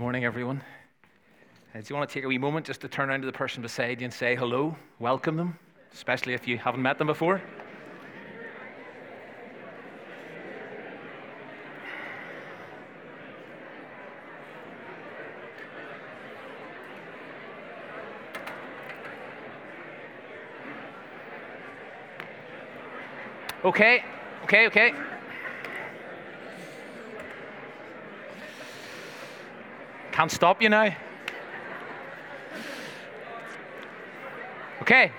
Morning, everyone. Uh, do you want to take a wee moment just to turn around to the person beside you and say hello, welcome them, especially if you haven't met them before? Okay, okay, okay. Can't stop you now. Okay.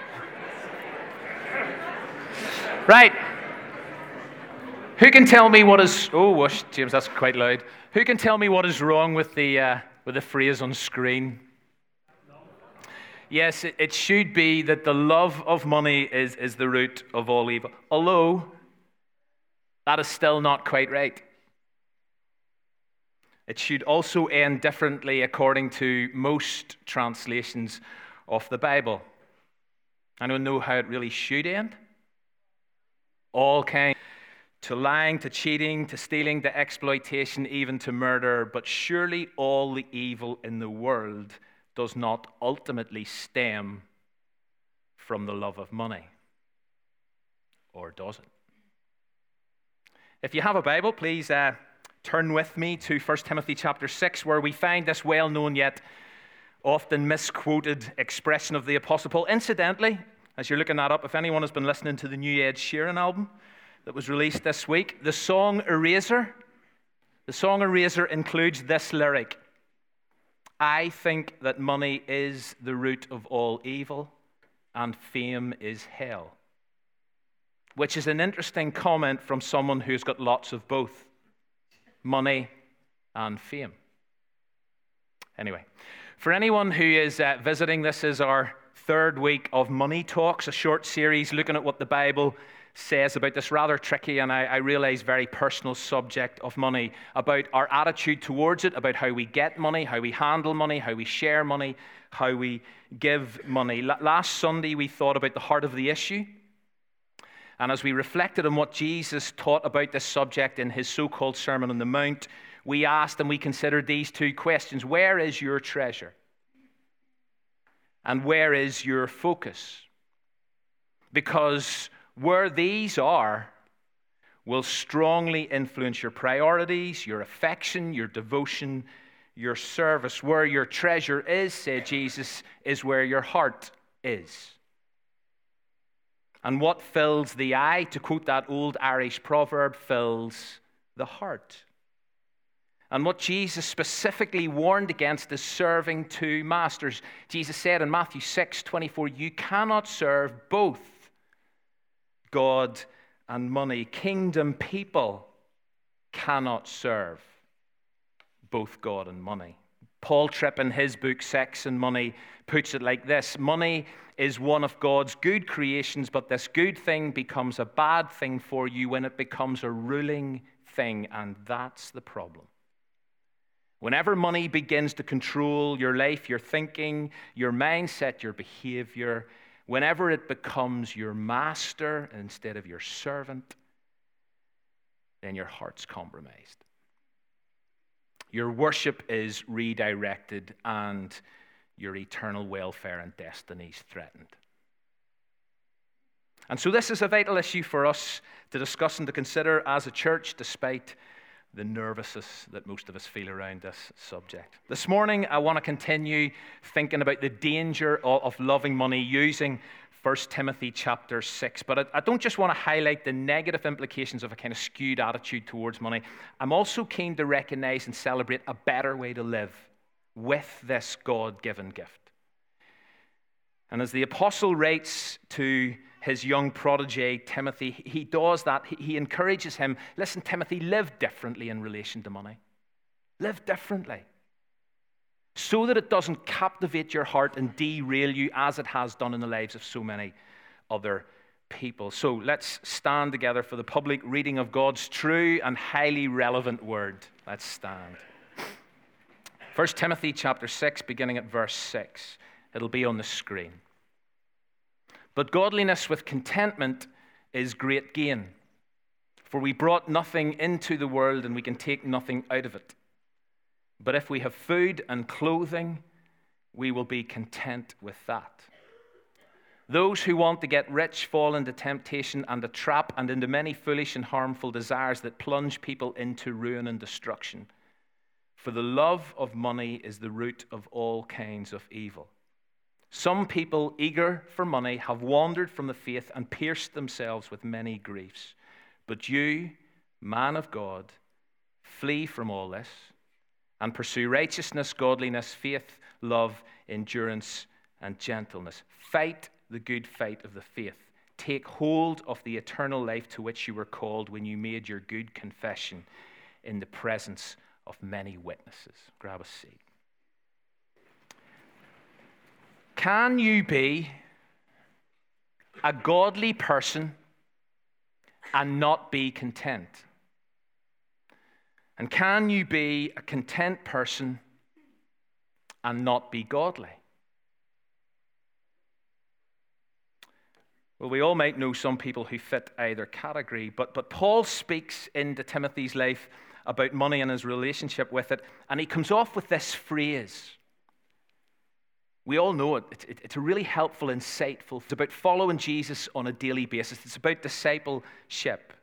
Right. Who can tell me what is? Oh, whoosh, James, that's quite loud. Who can tell me what is wrong with the uh, with the phrase on screen? Yes, it, it should be that the love of money is, is the root of all evil. Although, that is still not quite right. It should also end differently according to most translations of the Bible. I don't know how it really should end. All kinds to lying, to cheating, to stealing, to exploitation, even to murder. But surely all the evil in the world does not ultimately stem from the love of money. Or does it? If you have a Bible, please uh, turn with me to 1 Timothy chapter 6, where we find this well known yet often misquoted expression of the Apostle Paul. Incidentally, as you're looking that up, if anyone has been listening to the new Ed Sheeran album that was released this week, the song Eraser, the song Eraser includes this lyric I think that money is the root of all evil, and fame is hell. Which is an interesting comment from someone who's got lots of both money, and fame. Anyway, for anyone who is uh, visiting, this is our third week of Money Talks, a short series looking at what the Bible says about this rather tricky and I, I, realize very personal subject of money, about our attitude towards it, about how we get money, how we handle money, how we share money, how we give money. L- last Sunday, we thought about the heart of the issue. And as we reflected on what Jesus taught about this subject in his so called Sermon on the Mount, we asked and we considered these two questions Where is your treasure? And where is your focus? Because where these are will strongly influence your priorities, your affection, your devotion, your service. Where your treasure is, said Jesus, is where your heart is. And what fills the eye, to quote that old Irish proverb, fills the heart. And what Jesus specifically warned against is serving two masters. Jesus said in Matthew 6 24, You cannot serve both God and money. Kingdom people cannot serve both God and money. Paul Tripp, in his book Sex and Money, puts it like this Money is one of God's good creations, but this good thing becomes a bad thing for you when it becomes a ruling thing, and that's the problem. Whenever money begins to control your life, your thinking, your mindset, your behavior, whenever it becomes your master instead of your servant, then your heart's compromised your worship is redirected and your eternal welfare and destiny is threatened. And so, this is a vital issue for us to discuss and to consider as a church, despite the nervousness that most of us feel around this subject. This morning, I want to continue thinking about the danger of loving money using 1 Timothy chapter 6. But I, I don't just want to highlight the negative implications of a kind of skewed attitude towards money. I'm also keen to recognize and celebrate a better way to live with this God given gift. And as the apostle writes to his young protege, Timothy, he does that. He encourages him listen, Timothy, live differently in relation to money. Live differently so that it doesn't captivate your heart and derail you as it has done in the lives of so many other people. So let's stand together for the public reading of God's true and highly relevant word. Let's stand. 1 Timothy chapter 6 beginning at verse 6. It'll be on the screen. But godliness with contentment is great gain. For we brought nothing into the world and we can take nothing out of it. But if we have food and clothing, we will be content with that. Those who want to get rich fall into temptation and a trap and into many foolish and harmful desires that plunge people into ruin and destruction. For the love of money is the root of all kinds of evil. Some people, eager for money, have wandered from the faith and pierced themselves with many griefs. But you, man of God, flee from all this and pursue righteousness, godliness, faith, love, endurance, and gentleness. Fight the good fight of the faith. Take hold of the eternal life to which you were called when you made your good confession in the presence of many witnesses. Grab a seat. Can you be a godly person and not be content? And can you be a content person and not be godly? Well, we all might know some people who fit either category, but, but Paul speaks into Timothy's life about money and his relationship with it, and he comes off with this phrase. We all know it. It's, it's a really helpful, insightful. It's about following Jesus on a daily basis. It's about discipleship.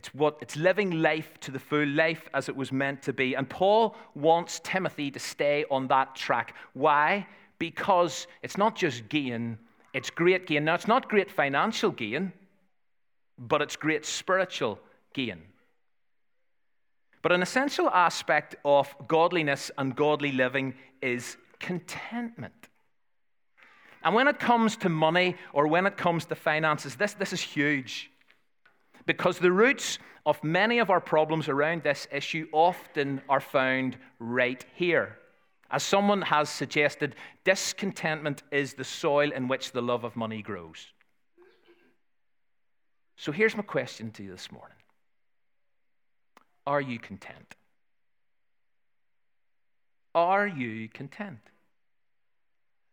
It's what it's living life to the full, life as it was meant to be. And Paul wants Timothy to stay on that track. Why? Because it's not just gain, it's great gain. Now, it's not great financial gain, but it's great spiritual gain. But an essential aspect of godliness and godly living is contentment. And when it comes to money or when it comes to finances, this, this is huge. Because the roots of many of our problems around this issue often are found right here. As someone has suggested, discontentment is the soil in which the love of money grows. So here's my question to you this morning Are you content? Are you content?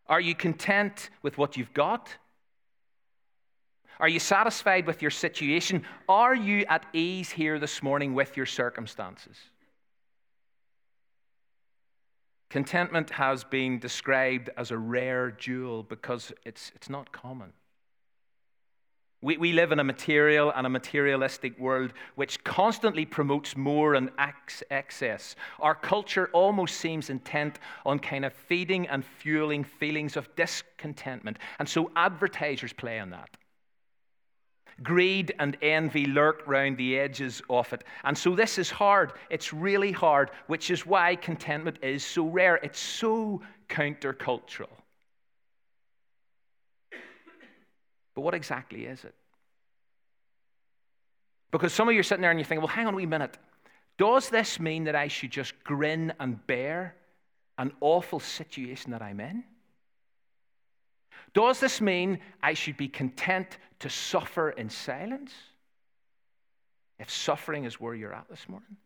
Are you content with what you've got? Are you satisfied with your situation? Are you at ease here this morning with your circumstances? Contentment has been described as a rare jewel because it's, it's not common. We, we live in a material and a materialistic world which constantly promotes more and excess. Our culture almost seems intent on kind of feeding and fueling feelings of discontentment. And so advertisers play on that. Greed and envy lurk round the edges of it. And so this is hard. It's really hard, which is why contentment is so rare. It's so countercultural. But what exactly is it? Because some of you are sitting there and you're thinking, well, hang on a wee minute. Does this mean that I should just grin and bear an awful situation that I'm in? Does this mean I should be content to suffer in silence? If suffering is where you're at this morning?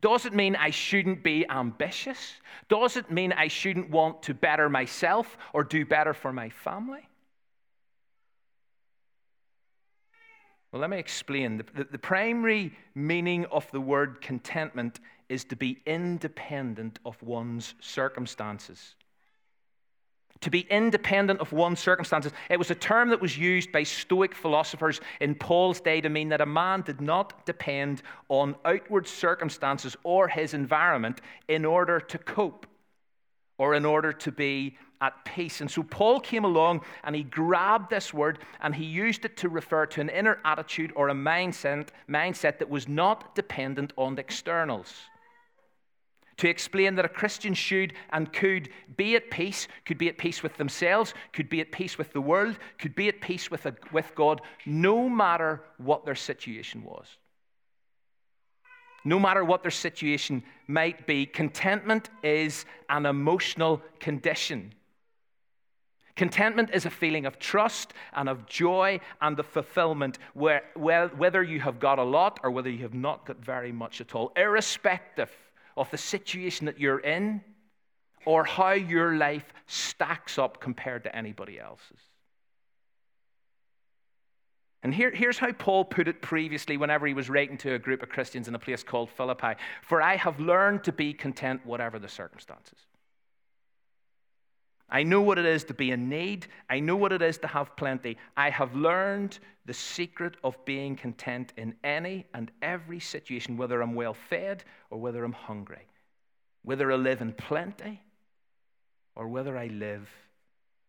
Does it mean I shouldn't be ambitious? Does it mean I shouldn't want to better myself or do better for my family? Well, let me explain. The, the, the, primary meaning of the word contentment is to be independent of one's circumstances. To be independent of one's circumstances. It was a term that was used by Stoic philosophers in Paul's day to mean that a man did not depend on outward circumstances or his environment in order to cope or in order to be at peace. And so Paul came along and he grabbed this word and he used it to refer to an inner attitude or a mindset, mindset that was not dependent on the externals to explain that a Christian should and could be at peace, could be at peace with themselves, could be at peace with the world, could be at peace with, a, with God, no matter what their situation was. No matter what their situation might be, contentment is an emotional condition. Contentment is a feeling of trust and of joy and of fulfillment, where, whether you have got a lot or whether you have not got very much at all, irrespective of the situation that you're in or how your life stacks up compared to anybody else's. And here, here's how Paul put it previously whenever he was writing to a group of Christians in a place called Philippi For I have learned to be content, whatever the circumstances. I know what it is to be in need. I know what it is to have plenty. I have learned the secret of being content in any and every situation, whether I'm well fed or whether I'm hungry, whether I live in plenty or whether I live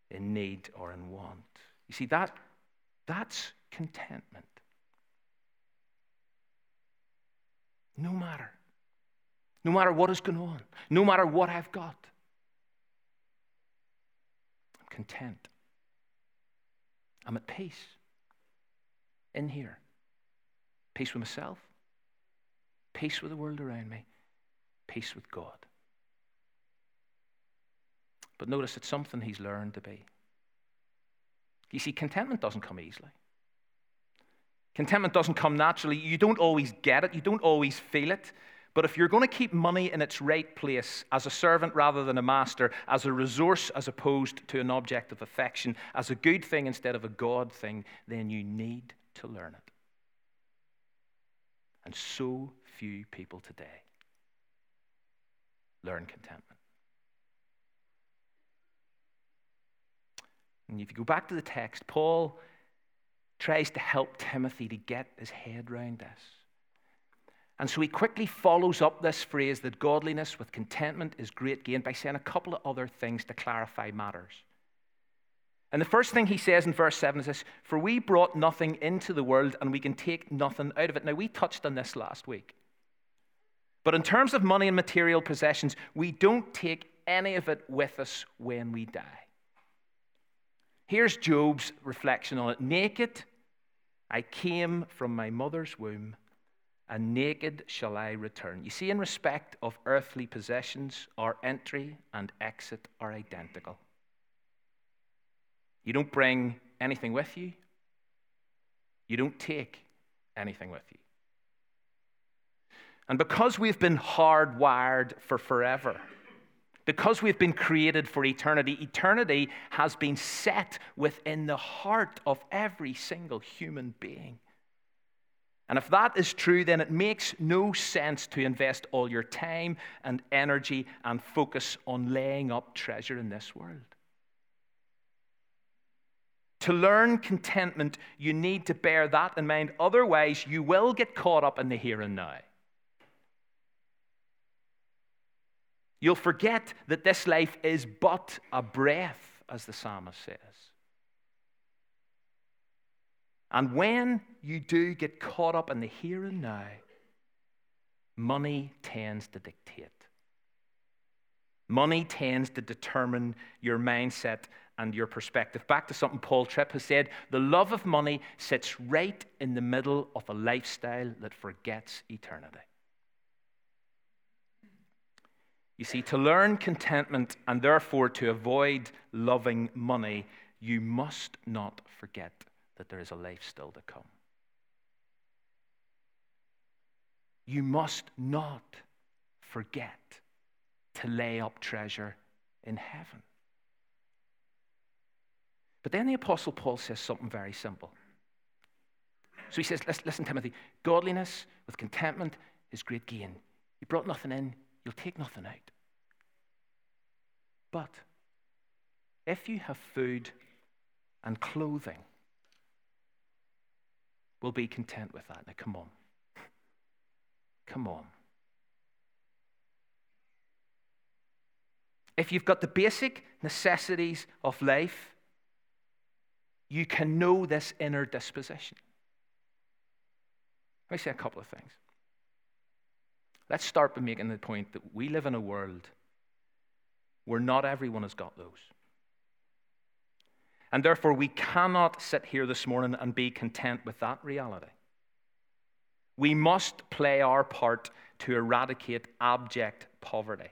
in need or in want. You see, that, that's contentment. No matter. No matter what is going on, no matter what I've got content. I'm at peace in here. Peace with myself, peace with the world around me, peace with God. But notice it's something he's learned to be. You see, contentment doesn't come easily. Contentment doesn't come naturally. You don't always get it, you don't always feel it. But if you're going to keep money in its right place as a servant rather than a master, as a resource as opposed to an object of affection, as a good thing instead of a God thing, then you need to learn it. And so few people today learn contentment. And if you go back to the text, Paul tries to help Timothy to get his head around this. And so he quickly follows up this phrase that godliness with contentment is great gain by saying a couple of other things to clarify matters. And the first thing he says in verse 7 is this For we brought nothing into the world and we can take nothing out of it. Now, we touched on this last week. But in terms of money and material possessions, we don't take any of it with us when we die. Here's Job's reflection on it Naked, I came from my mother's womb and naked shall I return. You see, in respect of earthly possessions, our entry and exit are identical. You don't bring anything with you, you don't take anything with you. And because we've been hardwired for forever, because we've been created for eternity, eternity has been set within the heart of every single human being. And if that is true, then it makes no sense to invest all your time and energy and focus on laying up treasure in this world. To learn contentment, you need to bear that in mind. Otherwise, you will get caught up in the here and now. You'll forget that this life is but a breath, as the psalmist says. And when you do get caught up in the here and now, money tends to dictate. Money tends to determine your mindset and your perspective. Back to something Paul Tripp has said the love of money sits right in the middle of a lifestyle that forgets eternity. You see, to learn contentment and therefore to avoid loving money, you must not forget that there is a life still to come. You must not forget to lay up treasure in heaven. But then the Apostle Paul says something very simple. So he says, Listen, Timothy, godliness with contentment is great gain. You brought nothing in, you'll take nothing out. But if you have food and clothing, will be content with that. Now, come on. Come on. If you've got the basic necessities of life, you can know this inner disposition. Let me say a couple of things. Let's start by making the point that we live in a world where not everyone has got those. And therefore, we cannot sit here this morning and be content with that reality. We must play our part to eradicate abject poverty,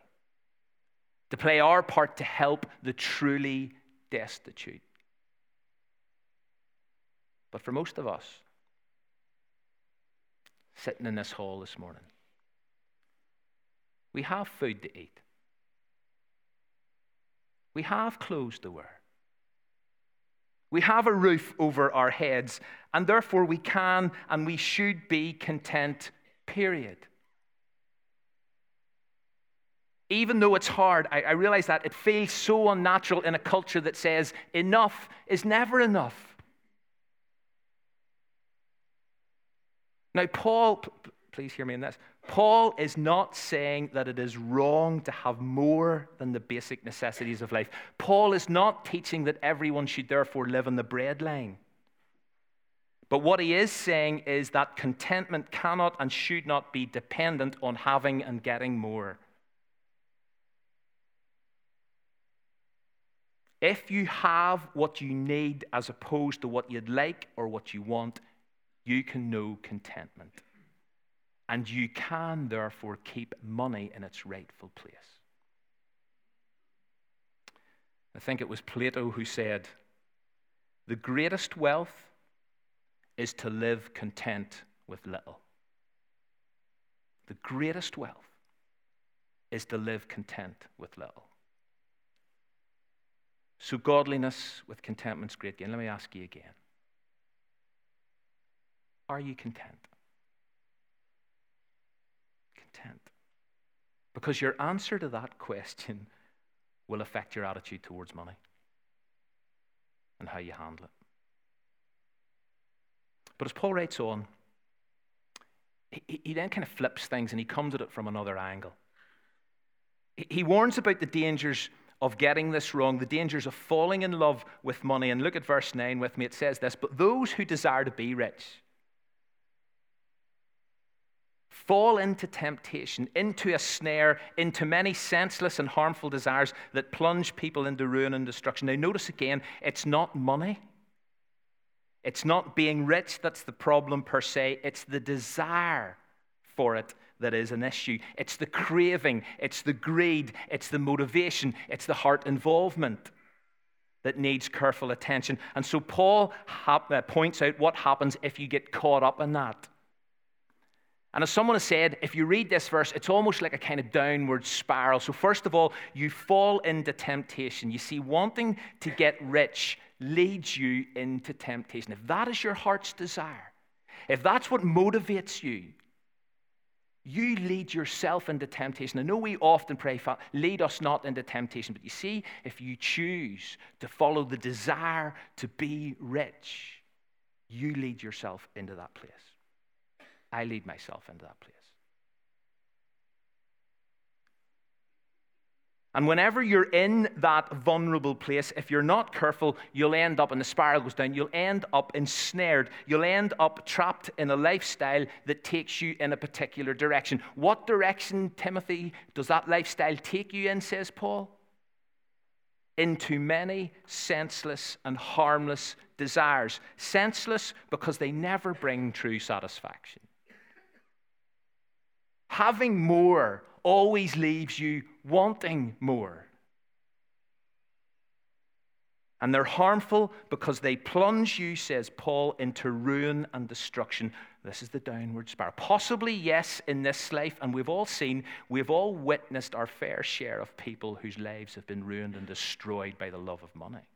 to play our part to help the truly destitute. But for most of us, sitting in this hall this morning, we have food to eat, we have clothes to wear. We have a roof over our heads, and therefore we can and we should be content, period. Even though it's hard, I, I, realize that it feels so unnatural in a culture that says enough is never enough. Now, Paul, please hear me in this. Paul is not saying that it is wrong to have more than the basic necessities of life. Paul is not teaching that everyone should therefore live on the breadline. But what he is saying is that contentment cannot and should not be dependent on having and getting more. If you have what you need as opposed to what you'd like or what you want, you can know contentment. And you can, therefore, keep money in its rightful place. I think it was Plato who said, The greatest wealth is to live content with little. The greatest wealth is to live content with little. So, godliness with contentment is great gain. Let me ask you again Are you content? Content. Because your answer to that question will affect your attitude towards money and how you handle it. But as Paul writes on, he, he then kind of flips things and he comes at it from another angle. He, he warns about the dangers of getting this wrong, the dangers of falling in love with money. And look at verse 9 with me. It says this But those who desire to be rich fall into temptation, into a snare, into many senseless and harmful desires that plunge people into ruin and destruction. Now, notice again, it's not money. It's not being rich that's the problem per se, it's the desire for it that is an issue. It's the craving, it's the greed, it's the motivation, it's the heart involvement that needs careful attention. And so Paul uh, points out what happens if you get caught up in that. And as someone has said, if you read this verse, it's almost like a kind of downward spiral. So, first of all, you fall into temptation. You see, wanting to get rich leads you into temptation. If that is your heart's desire, if that's what motivates you, you lead yourself into temptation. I know we often pray, lead us not into temptation. But you see, if you choose to follow the desire to be rich, you lead yourself into that place. I lead myself into that place. And whenever you're in that vulnerable place, if you're not careful, you'll end up, and the spiral goes down, you'll end up ensnared. You'll end up trapped in a lifestyle that takes you in a particular direction. What direction, Timothy, does that lifestyle take you in, says Paul? Into many senseless and harmless desires. Senseless because they never bring true satisfaction. Having more always leaves you wanting more. And they're harmful because they plunge you, says Paul, into ruin and destruction. This is the downward spiral. Possibly, yes, in this life, and we've all seen, we've all witnessed our fair share of people whose lives have been ruined and destroyed by the love of money.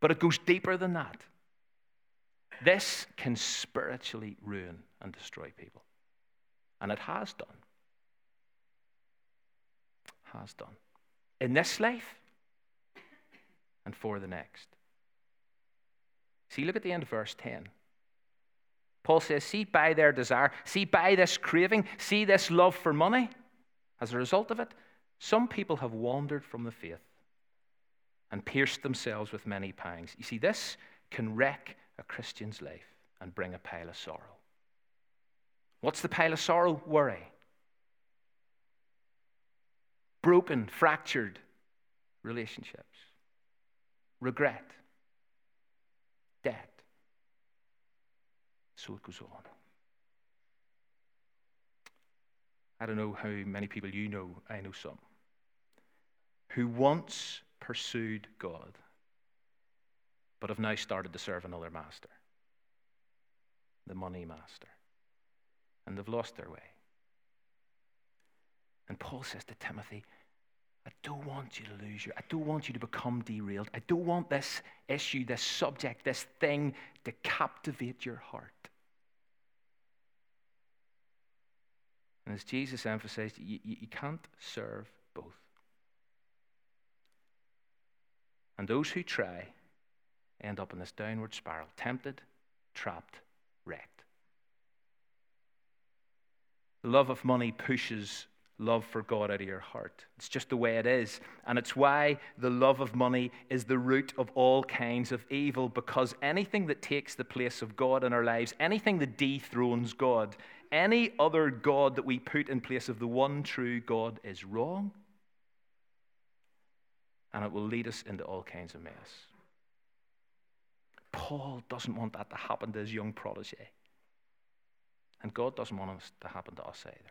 But it goes deeper than that. This can spiritually ruin and destroy people. And it has done. Has done. In this life and for the next. See, look at the end of verse 10. Paul says, See by their desire, see by this craving, see this love for money. As a result of it, some people have wandered from the faith and pierced themselves with many pangs. You see, this can wreck a Christian's life and bring a pile of sorrow. What's the pile of sorrow? Worry. Broken, fractured relationships, regret, debt. So it goes on. I don't know how many people you know, I know some, who once pursued God, but have now started to serve another master, the money master and they've lost their way. And Paul says to Timothy, I don't want you to lose your, I don't want you to become derailed. I don't want this issue, this subject, this thing to captivate your heart. And as Jesus emphasized, you, you, you can't serve both. And those who try end up in this downward spiral, tempted, trapped, wrecked. Love of money pushes love for God out of your heart. It's just the way it is. And it's why the love of money is the root of all kinds of evil, because anything that takes the place of God in our lives, anything that dethrones God, any other God that we put in place of the one true God is wrong. And it will lead us into all kinds of mess. Paul doesn't want that to happen to his young protege. And God doesn't want us to happen to us either.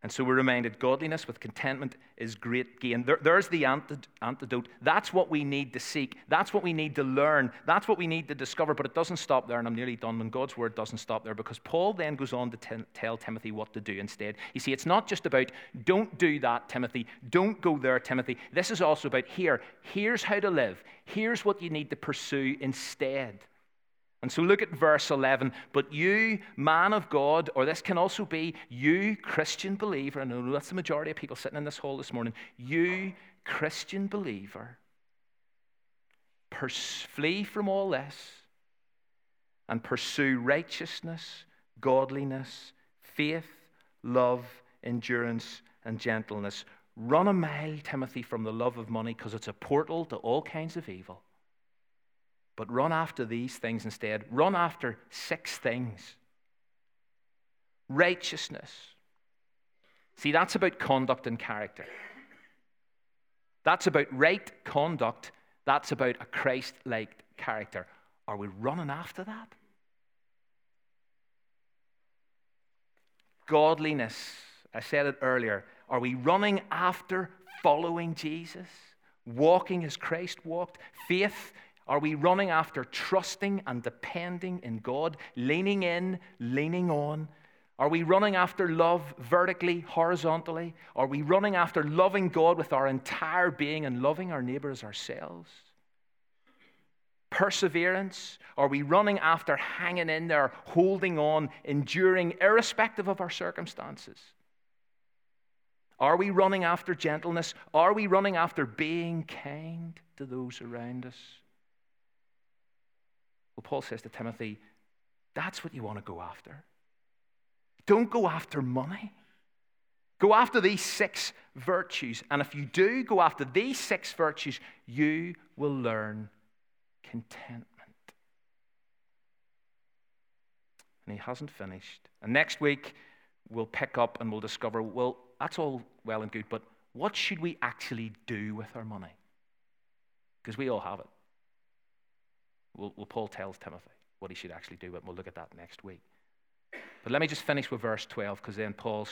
And so we're reminded godliness with contentment is great gain. There, there's the antidote. That's what we need to seek. That's what we need to learn. That's what we need to discover. But it doesn't stop there, and I'm nearly done. When God's word doesn't stop there, because Paul then goes on to t- tell Timothy what to do instead. You see, it's not just about don't do that, Timothy. Don't go there, Timothy. This is also about here. Here's how to live. Here's what you need to pursue instead. And so look at verse 11. But you, man of God, or this can also be you, Christian believer, and I know that's the majority of people sitting in this hall this morning, you, Christian believer, pers- flee from all this and pursue righteousness, godliness, faith, love, endurance, and gentleness. Run a mile, Timothy, from the love of money because it's a portal to all kinds of evil. But run after these things instead. Run after six things righteousness. See, that's about conduct and character. That's about right conduct. That's about a Christ like character. Are we running after that? Godliness. I said it earlier. Are we running after following Jesus? Walking as Christ walked? Faith are we running after trusting and depending in God, leaning in, leaning on? Are we running after love vertically, horizontally? Are we running after loving God with our entire being and loving our neighbors ourselves? Perseverance? Are we running after hanging in there, holding on, enduring, irrespective of our circumstances? Are we running after gentleness? Are we running after being kind to those around us? Well, Paul says to Timothy, that's what you want to go after. Don't go after money. Go after these six virtues. And if you do go after these six virtues, you will learn contentment. And he hasn't finished. And next week, we'll pick up and we'll discover well, that's all well and good, but what should we actually do with our money? Because we all have it. Well, well, Paul tells Timothy what he should actually do, but we'll look at that next week. But let me just finish with verse 12, because then Paul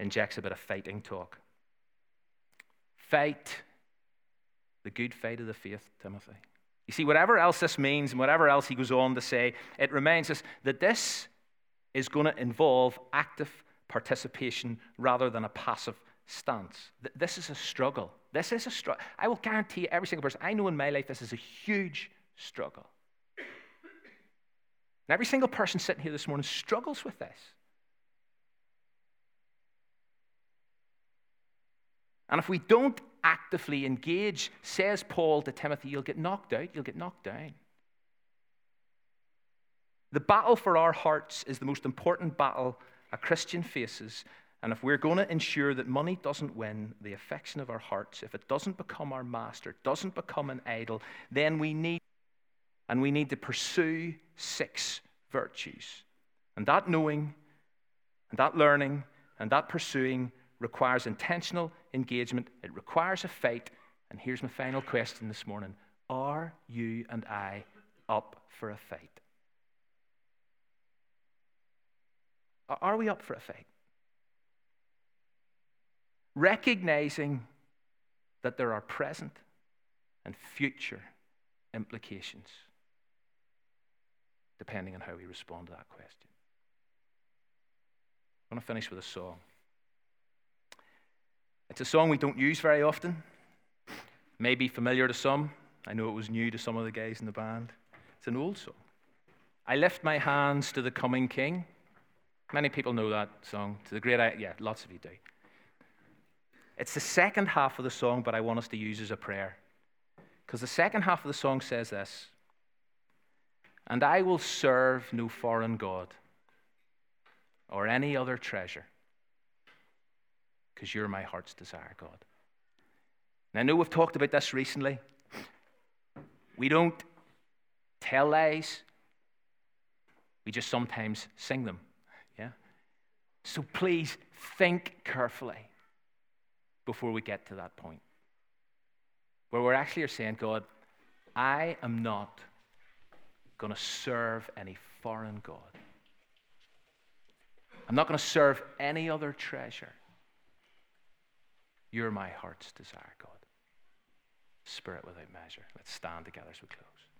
injects a bit of fighting talk. Fight the good fight of the faith, Timothy. You see, whatever else this means and whatever else he goes on to say, it reminds us that this is going to involve active participation rather than a passive stance. This is a struggle. This is a struggle. I will guarantee every single person I know in my life, this is a huge struggle. And every single person sitting here this morning struggles with this. And if we don't actively engage, says Paul to Timothy, you'll get knocked out, you'll get knocked down. The battle for our hearts is the most important battle a Christian faces. And if we're going to ensure that money doesn't win the affection of our hearts, if it doesn't become our master, doesn't become an idol, then we need and we need to pursue six virtues. And that knowing, and that learning, and that pursuing requires intentional engagement. It requires a fight. And here's my final question this morning Are you and I up for a fight? Are we up for a fight? Recognizing that there are present and future implications depending on how we respond to that question. I'm going to finish with a song. It's a song we don't use very often. May be familiar to some. I know it was new to some of the guys in the band. It's an old song. I lift my hands to the coming King. Many people know that song. To the great, I, yeah, lots of you do. It's the second half of the song, but I want us to use as a prayer. Because the second half of the song says this And I will serve no foreign God or any other treasure, because you're my heart's desire, God. And I know we've talked about this recently. We don't tell lies, we just sometimes sing them. Yeah? So please think carefully before we get to that point where we're actually saying, God, I am not going to serve any foreign God. I'm not going to serve any other treasure. You're my heart's desire, God. Spirit without measure. Let's stand together as we close.